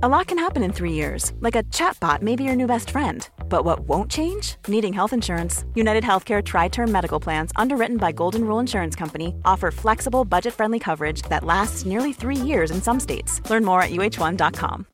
A lot can happen in three years, like a chatbot may be your new best friend. But what won't change? Needing health insurance. United Healthcare Tri Term Medical Plans, underwritten by Golden Rule Insurance Company, offer flexible, budget friendly coverage that lasts nearly three years in some states. Learn more at uh1.com.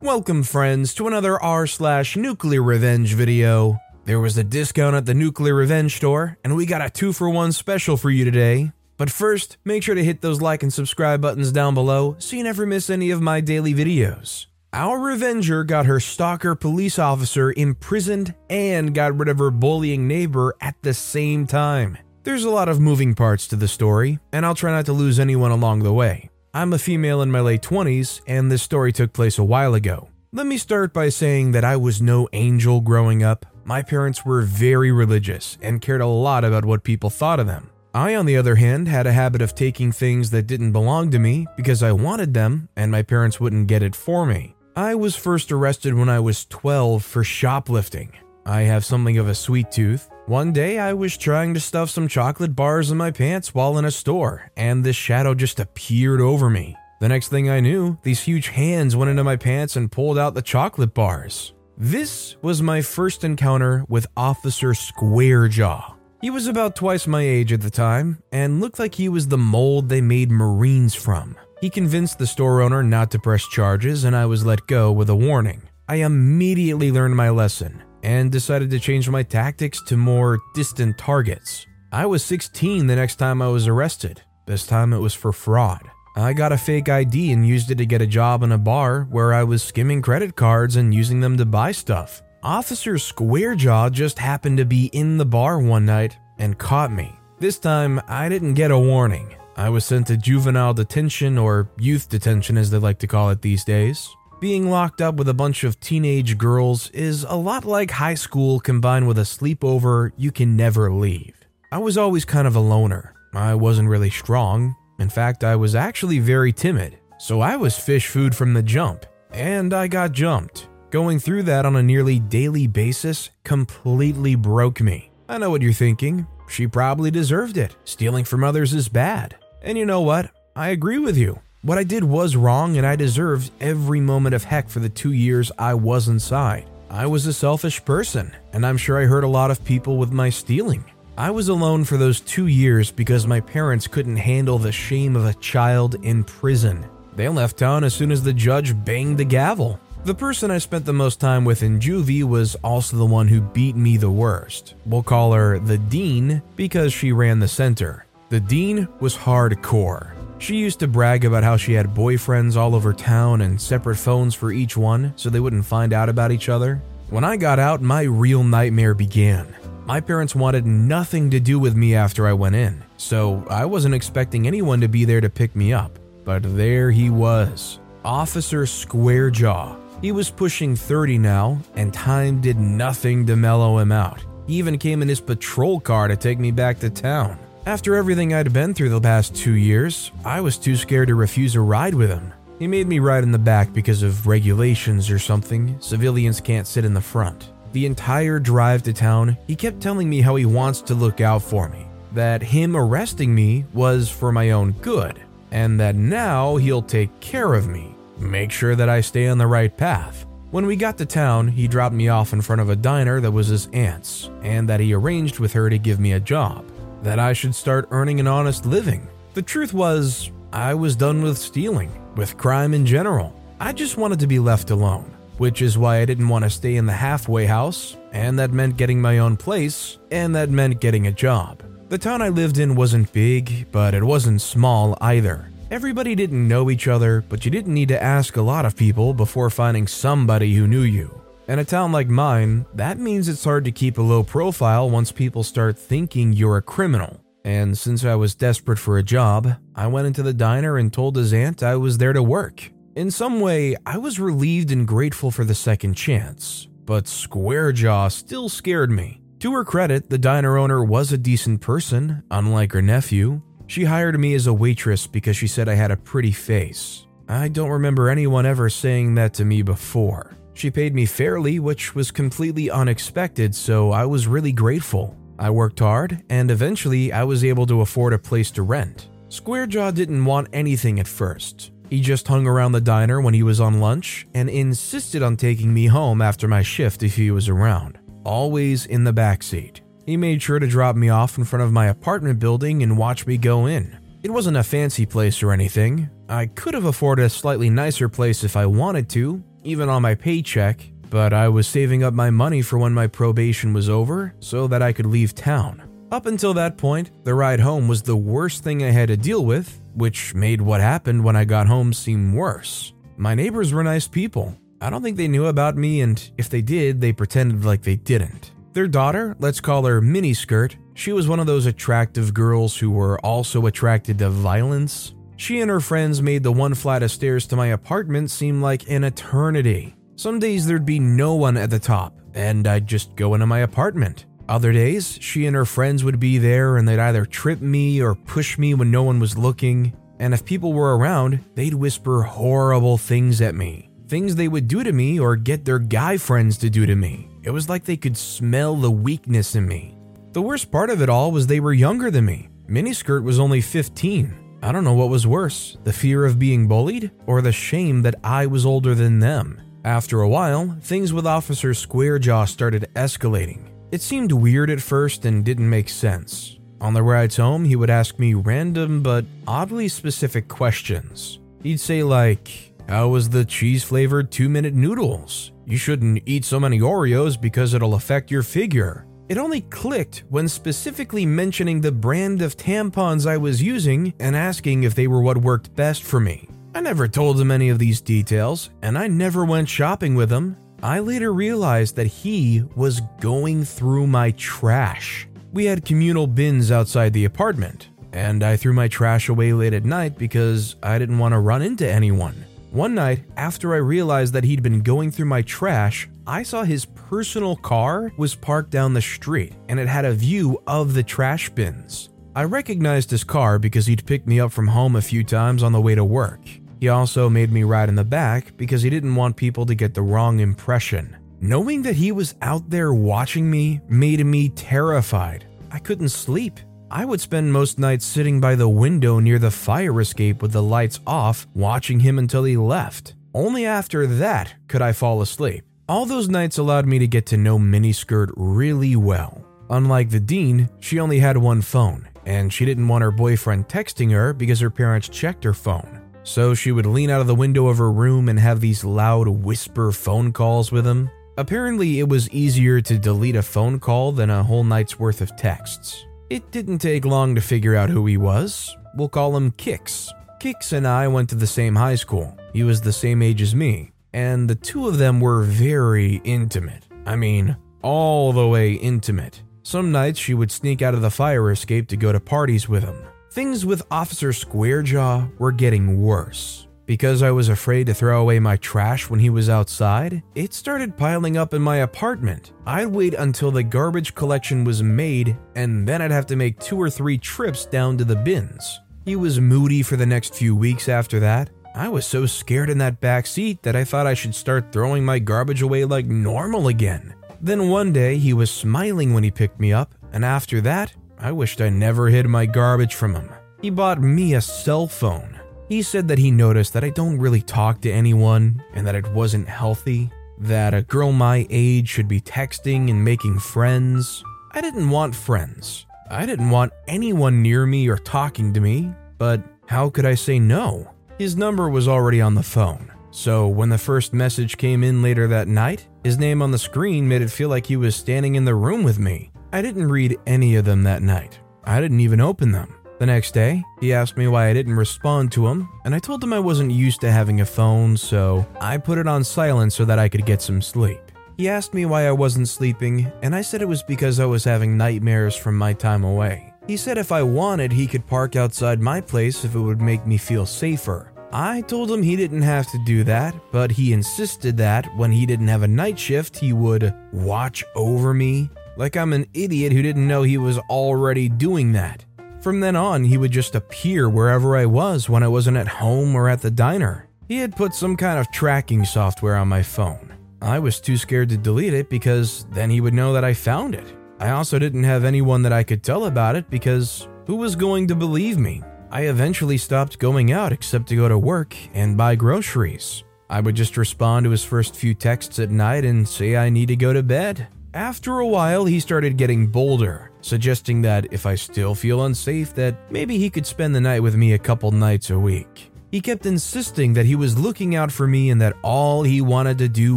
Welcome, friends, to another r slash nuclear revenge video. There was a discount at the Nuclear Revenge store, and we got a two for one special for you today. But first, make sure to hit those like and subscribe buttons down below so you never miss any of my daily videos. Our Revenger got her stalker police officer imprisoned and got rid of her bullying neighbor at the same time. There's a lot of moving parts to the story, and I'll try not to lose anyone along the way. I'm a female in my late 20s, and this story took place a while ago. Let me start by saying that I was no angel growing up. My parents were very religious and cared a lot about what people thought of them. I, on the other hand, had a habit of taking things that didn't belong to me because I wanted them and my parents wouldn't get it for me. I was first arrested when I was 12 for shoplifting. I have something of a sweet tooth. One day I was trying to stuff some chocolate bars in my pants while in a store, and this shadow just appeared over me. The next thing I knew, these huge hands went into my pants and pulled out the chocolate bars. This was my first encounter with Officer Squarejaw. He was about twice my age at the time and looked like he was the mold they made Marines from. He convinced the store owner not to press charges, and I was let go with a warning. I immediately learned my lesson and decided to change my tactics to more distant targets. I was 16 the next time I was arrested. This time it was for fraud. I got a fake ID and used it to get a job in a bar where I was skimming credit cards and using them to buy stuff. Officer Squarejaw just happened to be in the bar one night and caught me. This time, I didn't get a warning. I was sent to juvenile detention or youth detention as they like to call it these days. Being locked up with a bunch of teenage girls is a lot like high school combined with a sleepover you can never leave. I was always kind of a loner. I wasn't really strong. In fact, I was actually very timid. So I was fish food from the jump. And I got jumped. Going through that on a nearly daily basis completely broke me. I know what you're thinking. She probably deserved it. Stealing from others is bad. And you know what? I agree with you. What I did was wrong, and I deserved every moment of heck for the two years I was inside. I was a selfish person, and I'm sure I hurt a lot of people with my stealing. I was alone for those two years because my parents couldn't handle the shame of a child in prison. They left town as soon as the judge banged the gavel. The person I spent the most time with in juvie was also the one who beat me the worst. We'll call her the Dean because she ran the center. The Dean was hardcore. She used to brag about how she had boyfriends all over town and separate phones for each one so they wouldn't find out about each other. When I got out, my real nightmare began. My parents wanted nothing to do with me after I went in, so I wasn't expecting anyone to be there to pick me up. But there he was Officer Squarejaw he was pushing 30 now, and time did nothing to mellow him out. He even came in his patrol car to take me back to town. After everything I'd been through the past two years, I was too scared to refuse a ride with him. He made me ride in the back because of regulations or something. Civilians can't sit in the front. The entire drive to town, he kept telling me how he wants to look out for me, that him arresting me was for my own good, and that now he'll take care of me make sure that I stay on the right path. When we got to town, he dropped me off in front of a diner that was his aunt's, and that he arranged with her to give me a job, that I should start earning an honest living. The truth was, I was done with stealing, with crime in general. I just wanted to be left alone, which is why I didn't want to stay in the halfway house, and that meant getting my own place, and that meant getting a job. The town I lived in wasn't big, but it wasn't small either. Everybody didn't know each other, but you didn't need to ask a lot of people before finding somebody who knew you. In a town like mine, that means it's hard to keep a low profile once people start thinking you're a criminal. And since I was desperate for a job, I went into the diner and told his aunt I was there to work. In some way, I was relieved and grateful for the second chance, but Squarejaw still scared me. To her credit, the diner owner was a decent person, unlike her nephew, she hired me as a waitress because she said I had a pretty face. I don't remember anyone ever saying that to me before. She paid me fairly, which was completely unexpected, so I was really grateful. I worked hard, and eventually I was able to afford a place to rent. Squarejaw didn't want anything at first. He just hung around the diner when he was on lunch and insisted on taking me home after my shift if he was around, always in the back seat. He made sure to drop me off in front of my apartment building and watch me go in. It wasn't a fancy place or anything. I could have afforded a slightly nicer place if I wanted to, even on my paycheck, but I was saving up my money for when my probation was over so that I could leave town. Up until that point, the ride home was the worst thing I had to deal with, which made what happened when I got home seem worse. My neighbors were nice people. I don't think they knew about me, and if they did, they pretended like they didn't. Their daughter, let's call her Miniskirt, she was one of those attractive girls who were also attracted to violence. She and her friends made the one flight of stairs to my apartment seem like an eternity. Some days there'd be no one at the top, and I'd just go into my apartment. Other days, she and her friends would be there and they'd either trip me or push me when no one was looking. And if people were around, they'd whisper horrible things at me. Things they would do to me or get their guy friends to do to me. It was like they could smell the weakness in me. The worst part of it all was they were younger than me. Miniskirt was only 15. I don't know what was worse the fear of being bullied or the shame that I was older than them. After a while, things with Officer Squarejaw started escalating. It seemed weird at first and didn't make sense. On the rides home, he would ask me random but oddly specific questions. He'd say, like, How was the cheese flavored two minute noodles? You shouldn't eat so many Oreos because it'll affect your figure. It only clicked when specifically mentioning the brand of tampons I was using and asking if they were what worked best for me. I never told him any of these details, and I never went shopping with him. I later realized that he was going through my trash. We had communal bins outside the apartment, and I threw my trash away late at night because I didn't want to run into anyone. One night, after I realized that he'd been going through my trash, I saw his personal car was parked down the street and it had a view of the trash bins. I recognized his car because he'd picked me up from home a few times on the way to work. He also made me ride in the back because he didn't want people to get the wrong impression. Knowing that he was out there watching me made me terrified. I couldn't sleep. I would spend most nights sitting by the window near the fire escape with the lights off, watching him until he left. Only after that could I fall asleep. All those nights allowed me to get to know Miniskirt really well. Unlike the Dean, she only had one phone, and she didn't want her boyfriend texting her because her parents checked her phone. So she would lean out of the window of her room and have these loud whisper phone calls with him. Apparently, it was easier to delete a phone call than a whole night's worth of texts. It didn't take long to figure out who he was. We'll call him Kix. Kix and I went to the same high school. He was the same age as me, and the two of them were very intimate. I mean, all the way intimate. Some nights she would sneak out of the fire escape to go to parties with him. Things with Officer Squarejaw were getting worse. Because I was afraid to throw away my trash when he was outside, it started piling up in my apartment. I'd wait until the garbage collection was made, and then I'd have to make two or three trips down to the bins. He was moody for the next few weeks after that. I was so scared in that back seat that I thought I should start throwing my garbage away like normal again. Then one day he was smiling when he picked me up, and after that, I wished I never hid my garbage from him. He bought me a cell phone. He said that he noticed that I don't really talk to anyone and that it wasn't healthy, that a girl my age should be texting and making friends. I didn't want friends. I didn't want anyone near me or talking to me, but how could I say no? His number was already on the phone, so when the first message came in later that night, his name on the screen made it feel like he was standing in the room with me. I didn't read any of them that night. I didn't even open them. The next day, he asked me why I didn't respond to him, and I told him I wasn't used to having a phone, so I put it on silent so that I could get some sleep. He asked me why I wasn't sleeping, and I said it was because I was having nightmares from my time away. He said if I wanted, he could park outside my place if it would make me feel safer. I told him he didn't have to do that, but he insisted that when he didn't have a night shift, he would watch over me, like I'm an idiot who didn't know he was already doing that. From then on, he would just appear wherever I was when I wasn't at home or at the diner. He had put some kind of tracking software on my phone. I was too scared to delete it because then he would know that I found it. I also didn't have anyone that I could tell about it because who was going to believe me? I eventually stopped going out except to go to work and buy groceries. I would just respond to his first few texts at night and say I need to go to bed. After a while, he started getting bolder, suggesting that if I still feel unsafe that maybe he could spend the night with me a couple nights a week. He kept insisting that he was looking out for me and that all he wanted to do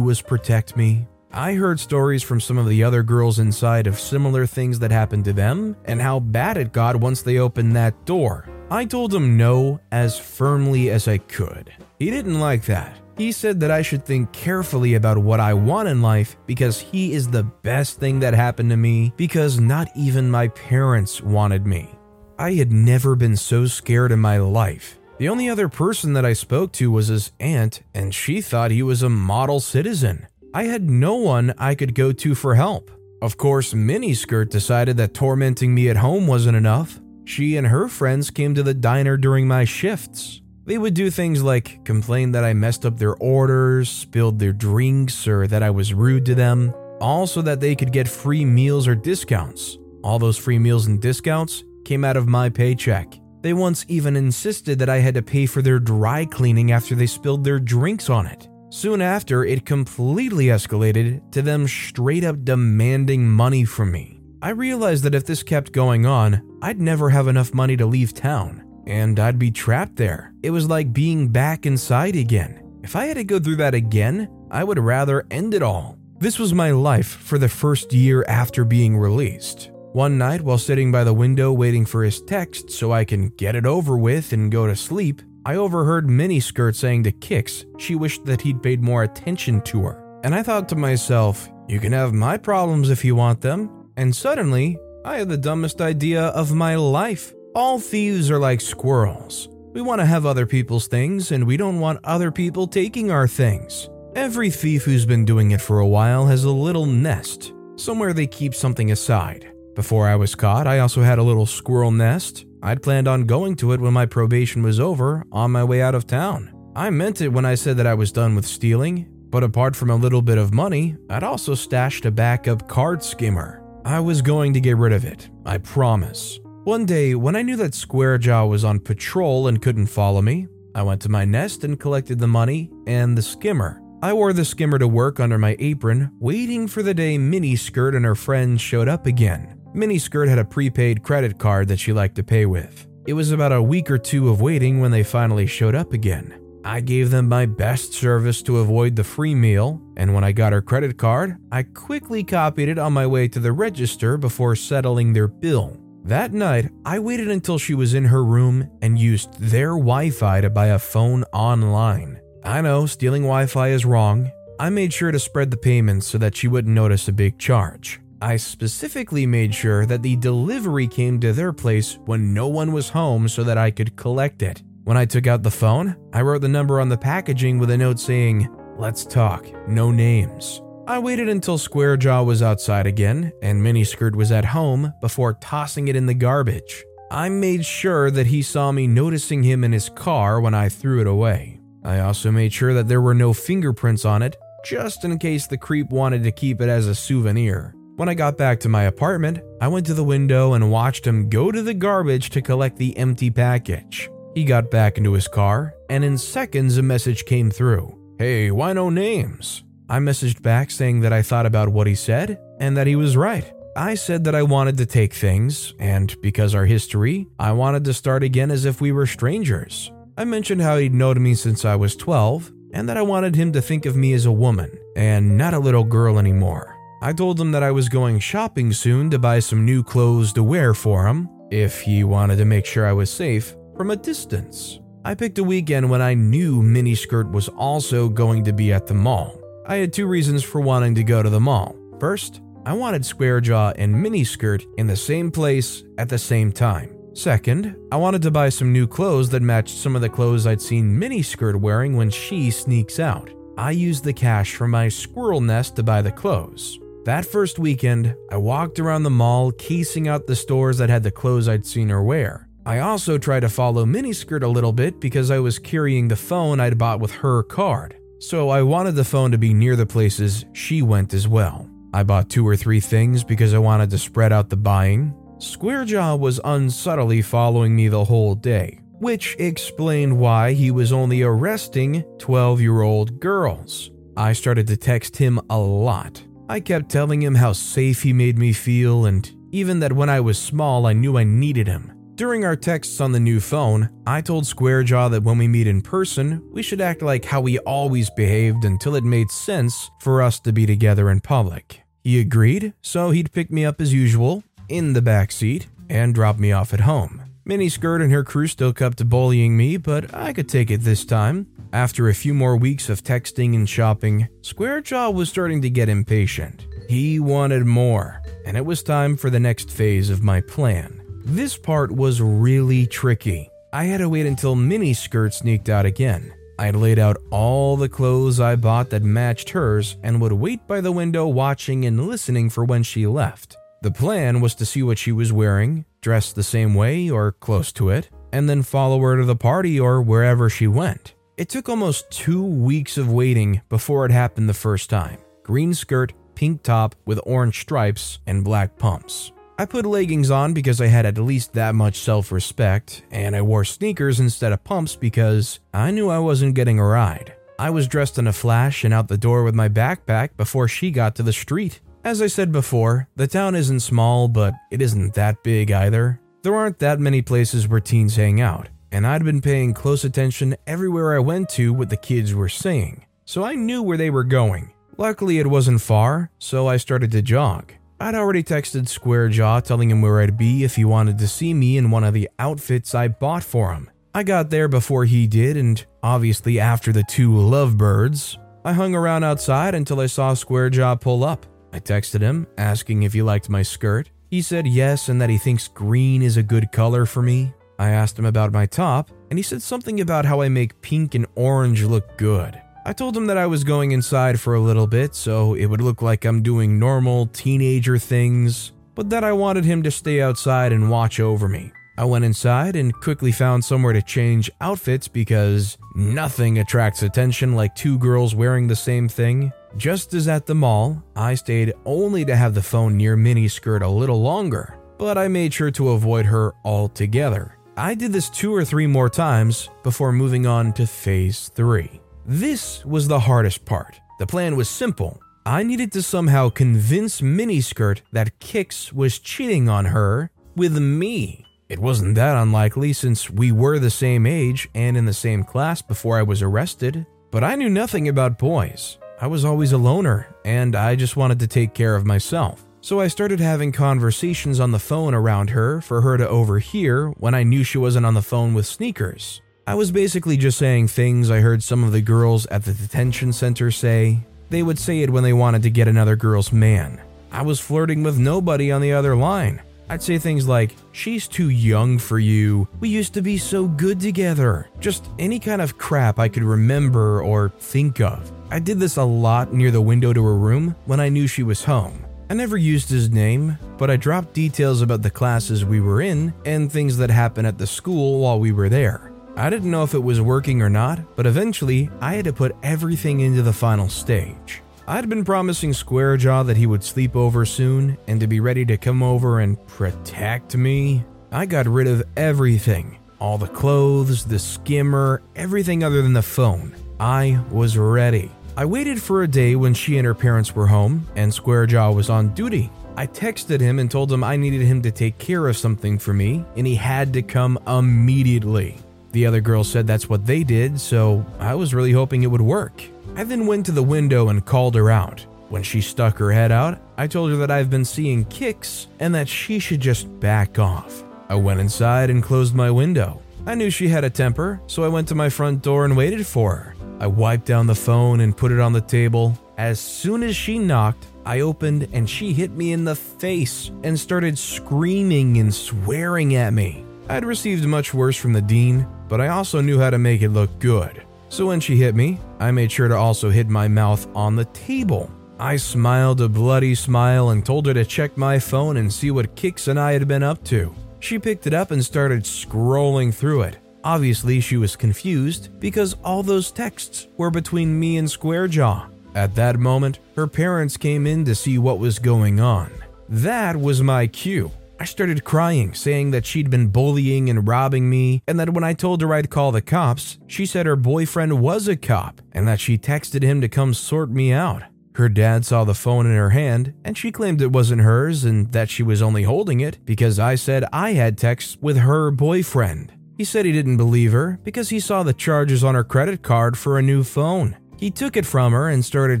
was protect me. I heard stories from some of the other girls inside of similar things that happened to them and how bad it got once they opened that door. I told him no as firmly as I could. He didn't like that. He said that I should think carefully about what I want in life because he is the best thing that happened to me because not even my parents wanted me. I had never been so scared in my life. The only other person that I spoke to was his aunt, and she thought he was a model citizen. I had no one I could go to for help. Of course, Miniskirt decided that tormenting me at home wasn't enough. She and her friends came to the diner during my shifts. They would do things like complain that I messed up their orders, spilled their drinks, or that I was rude to them, all so that they could get free meals or discounts. All those free meals and discounts came out of my paycheck. They once even insisted that I had to pay for their dry cleaning after they spilled their drinks on it. Soon after, it completely escalated to them straight up demanding money from me. I realized that if this kept going on, I'd never have enough money to leave town and I'd be trapped there. It was like being back inside again. If I had to go through that again, I would rather end it all. This was my life for the first year after being released. One night, while sitting by the window waiting for his text so I can get it over with and go to sleep, I overheard Miniskirt saying to Kix she wished that he'd paid more attention to her. And I thought to myself, you can have my problems if you want them. And suddenly, I had the dumbest idea of my life. All thieves are like squirrels. We want to have other people's things, and we don't want other people taking our things. Every thief who's been doing it for a while has a little nest, somewhere they keep something aside. Before I was caught, I also had a little squirrel nest. I'd planned on going to it when my probation was over, on my way out of town. I meant it when I said that I was done with stealing, but apart from a little bit of money, I'd also stashed a backup card skimmer. I was going to get rid of it, I promise. One day, when I knew that Squarejaw was on patrol and couldn't follow me, I went to my nest and collected the money and the skimmer. I wore the skimmer to work under my apron, waiting for the day Miniskirt and her friends showed up again. Miniskirt had a prepaid credit card that she liked to pay with. It was about a week or two of waiting when they finally showed up again. I gave them my best service to avoid the free meal, and when I got her credit card, I quickly copied it on my way to the register before settling their bill. That night, I waited until she was in her room and used their Wi Fi to buy a phone online. I know stealing Wi Fi is wrong. I made sure to spread the payments so that she wouldn't notice a big charge. I specifically made sure that the delivery came to their place when no one was home so that I could collect it. When I took out the phone, I wrote the number on the packaging with a note saying, Let's talk, no names. I waited until Squarejaw was outside again and Miniskirt was at home before tossing it in the garbage. I made sure that he saw me noticing him in his car when I threw it away. I also made sure that there were no fingerprints on it, just in case the creep wanted to keep it as a souvenir. When I got back to my apartment, I went to the window and watched him go to the garbage to collect the empty package. He got back into his car, and in seconds a message came through Hey, why no names? I messaged back saying that I thought about what he said and that he was right. I said that I wanted to take things, and because our history, I wanted to start again as if we were strangers. I mentioned how he'd known me since I was 12, and that I wanted him to think of me as a woman and not a little girl anymore. I told him that I was going shopping soon to buy some new clothes to wear for him, if he wanted to make sure I was safe from a distance. I picked a weekend when I knew Miniskirt was also going to be at the mall. I had two reasons for wanting to go to the mall. First, I wanted Squarejaw and Miniskirt in the same place at the same time. Second, I wanted to buy some new clothes that matched some of the clothes I'd seen Miniskirt wearing when she sneaks out. I used the cash from my squirrel nest to buy the clothes. That first weekend, I walked around the mall casing out the stores that had the clothes I'd seen her wear. I also tried to follow Miniskirt a little bit because I was carrying the phone I'd bought with her card. So I wanted the phone to be near the places she went as well. I bought two or three things because I wanted to spread out the buying. Squarejaw was unsubtly following me the whole day. which explained why he was only arresting 12 year old girls. I started to text him a lot. I kept telling him how safe he made me feel, and even that when I was small, I knew I needed him. During our texts on the new phone, I told Squarejaw that when we meet in person, we should act like how we always behaved until it made sense for us to be together in public. He agreed, so he'd pick me up as usual, in the back seat, and drop me off at home. Miniskirt and her crew still kept bullying me, but I could take it this time. After a few more weeks of texting and shopping, Squarejaw was starting to get impatient. He wanted more, and it was time for the next phase of my plan. This part was really tricky. I had to wait until miniskirt sneaked out again. I had laid out all the clothes I bought that matched hers and would wait by the window watching and listening for when she left. The plan was to see what she was wearing, dress the same way or close to it, and then follow her to the party or wherever she went. It took almost two weeks of waiting before it happened the first time. Green skirt, pink top with orange stripes, and black pumps. I put leggings on because I had at least that much self respect, and I wore sneakers instead of pumps because I knew I wasn't getting a ride. I was dressed in a flash and out the door with my backpack before she got to the street. As I said before, the town isn't small, but it isn't that big either. There aren't that many places where teens hang out, and I'd been paying close attention everywhere I went to what the kids were saying, so I knew where they were going. Luckily, it wasn't far, so I started to jog. I'd already texted Squarejaw telling him where I'd be if he wanted to see me in one of the outfits I bought for him. I got there before he did, and obviously after the two lovebirds. I hung around outside until I saw Squarejaw pull up. I texted him, asking if he liked my skirt. He said yes and that he thinks green is a good color for me. I asked him about my top, and he said something about how I make pink and orange look good. I told him that I was going inside for a little bit so it would look like I'm doing normal teenager things, but that I wanted him to stay outside and watch over me. I went inside and quickly found somewhere to change outfits because nothing attracts attention like two girls wearing the same thing. Just as at the mall, I stayed only to have the phone near miniskirt a little longer, but I made sure to avoid her altogether. I did this two or three more times before moving on to phase 3. This was the hardest part. The plan was simple. I needed to somehow convince Miniskirt that Kix was cheating on her with me. It wasn't that unlikely since we were the same age and in the same class before I was arrested, but I knew nothing about boys. I was always a loner, and I just wanted to take care of myself. So I started having conversations on the phone around her for her to overhear when I knew she wasn't on the phone with sneakers. I was basically just saying things I heard some of the girls at the detention center say. They would say it when they wanted to get another girl's man. I was flirting with nobody on the other line. I'd say things like, She's too young for you. We used to be so good together. Just any kind of crap I could remember or think of. I did this a lot near the window to her room when I knew she was home. I never used his name, but I dropped details about the classes we were in and things that happened at the school while we were there. I didn't know if it was working or not, but eventually I had to put everything into the final stage. I'd been promising Squarejaw that he would sleep over soon and to be ready to come over and protect me. I got rid of everything all the clothes, the skimmer, everything other than the phone. I was ready. I waited for a day when she and her parents were home and Squarejaw was on duty. I texted him and told him I needed him to take care of something for me and he had to come immediately. The other girls said that's what they did, so I was really hoping it would work. I then went to the window and called her out. When she stuck her head out, I told her that I've been seeing Kix and that she should just back off. I went inside and closed my window. I knew she had a temper, so I went to my front door and waited for her. I wiped down the phone and put it on the table. As soon as she knocked, I opened and she hit me in the face and started screaming and swearing at me. I'd received much worse from the dean, but I also knew how to make it look good. So when she hit me, I made sure to also hit my mouth on the table. I smiled a bloody smile and told her to check my phone and see what Kix and I had been up to. She picked it up and started scrolling through it. Obviously, she was confused because all those texts were between me and Squarejaw. At that moment, her parents came in to see what was going on. That was my cue. I started crying, saying that she'd been bullying and robbing me, and that when I told her I'd call the cops, she said her boyfriend was a cop and that she texted him to come sort me out. Her dad saw the phone in her hand, and she claimed it wasn't hers and that she was only holding it because I said I had texts with her boyfriend. He said he didn't believe her because he saw the charges on her credit card for a new phone. He took it from her and started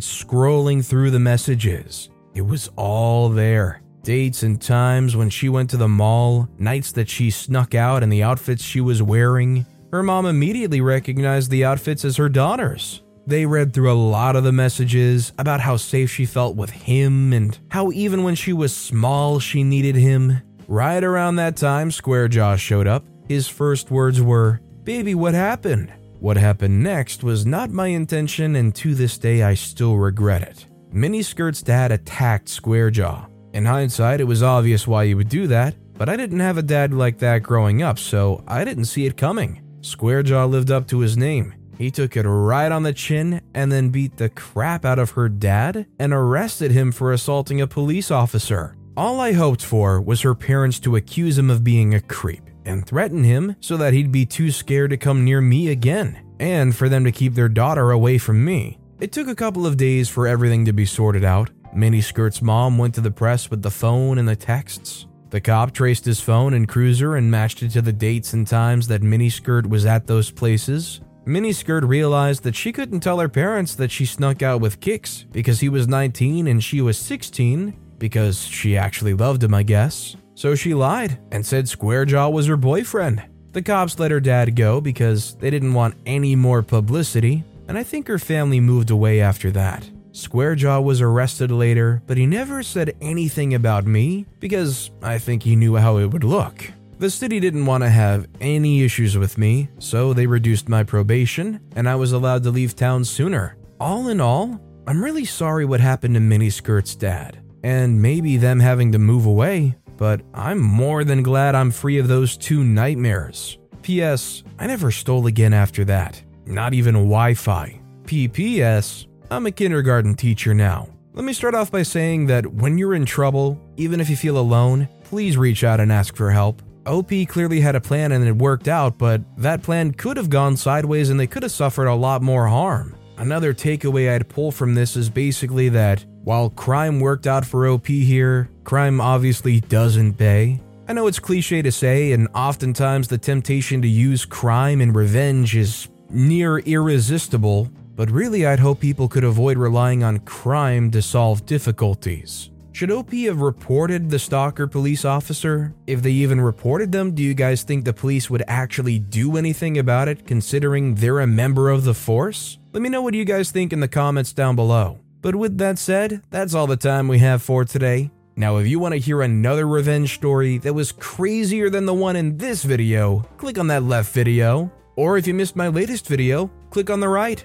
scrolling through the messages. It was all there dates and times when she went to the mall, nights that she snuck out, and the outfits she was wearing. Her mom immediately recognized the outfits as her daughter's. They read through a lot of the messages about how safe she felt with him and how even when she was small, she needed him. Right around that time, Squarejaw showed up. His first words were, Baby, what happened? What happened next was not my intention, and to this day, I still regret it. Miniskirt's dad attacked Squarejaw. In hindsight, it was obvious why he would do that, but I didn't have a dad like that growing up, so I didn't see it coming. Squarejaw lived up to his name. He took it right on the chin and then beat the crap out of her dad and arrested him for assaulting a police officer. All I hoped for was her parents to accuse him of being a creep and threaten him so that he'd be too scared to come near me again, and for them to keep their daughter away from me. It took a couple of days for everything to be sorted out, Miniskirt's mom went to the press with the phone and the texts. The cop traced his phone and cruiser and matched it to the dates and times that Miniskirt was at those places. Miniskirt realized that she couldn't tell her parents that she snuck out with Kix because he was 19 and she was 16, because she actually loved him, I guess. So she lied and said Squarejaw was her boyfriend. The cops let her dad go because they didn't want any more publicity, and I think her family moved away after that. Squarejaw was arrested later, but he never said anything about me because I think he knew how it would look. The city didn't want to have any issues with me, so they reduced my probation and I was allowed to leave town sooner. All in all, I'm really sorry what happened to Miniskirt's dad, and maybe them having to move away, but I'm more than glad I'm free of those two nightmares. P.S. I never stole again after that, not even Wi Fi. P.P.S. I'm a kindergarten teacher now. Let me start off by saying that when you're in trouble, even if you feel alone, please reach out and ask for help. OP clearly had a plan and it worked out, but that plan could have gone sideways and they could have suffered a lot more harm. Another takeaway I'd pull from this is basically that while crime worked out for OP here, crime obviously doesn't pay. I know it's cliche to say, and oftentimes the temptation to use crime and revenge is near irresistible, but really, I'd hope people could avoid relying on crime to solve difficulties. Should OP have reported the stalker police officer? If they even reported them, do you guys think the police would actually do anything about it considering they're a member of the force? Let me know what you guys think in the comments down below. But with that said, that's all the time we have for today. Now, if you want to hear another revenge story that was crazier than the one in this video, click on that left video. Or if you missed my latest video, click on the right.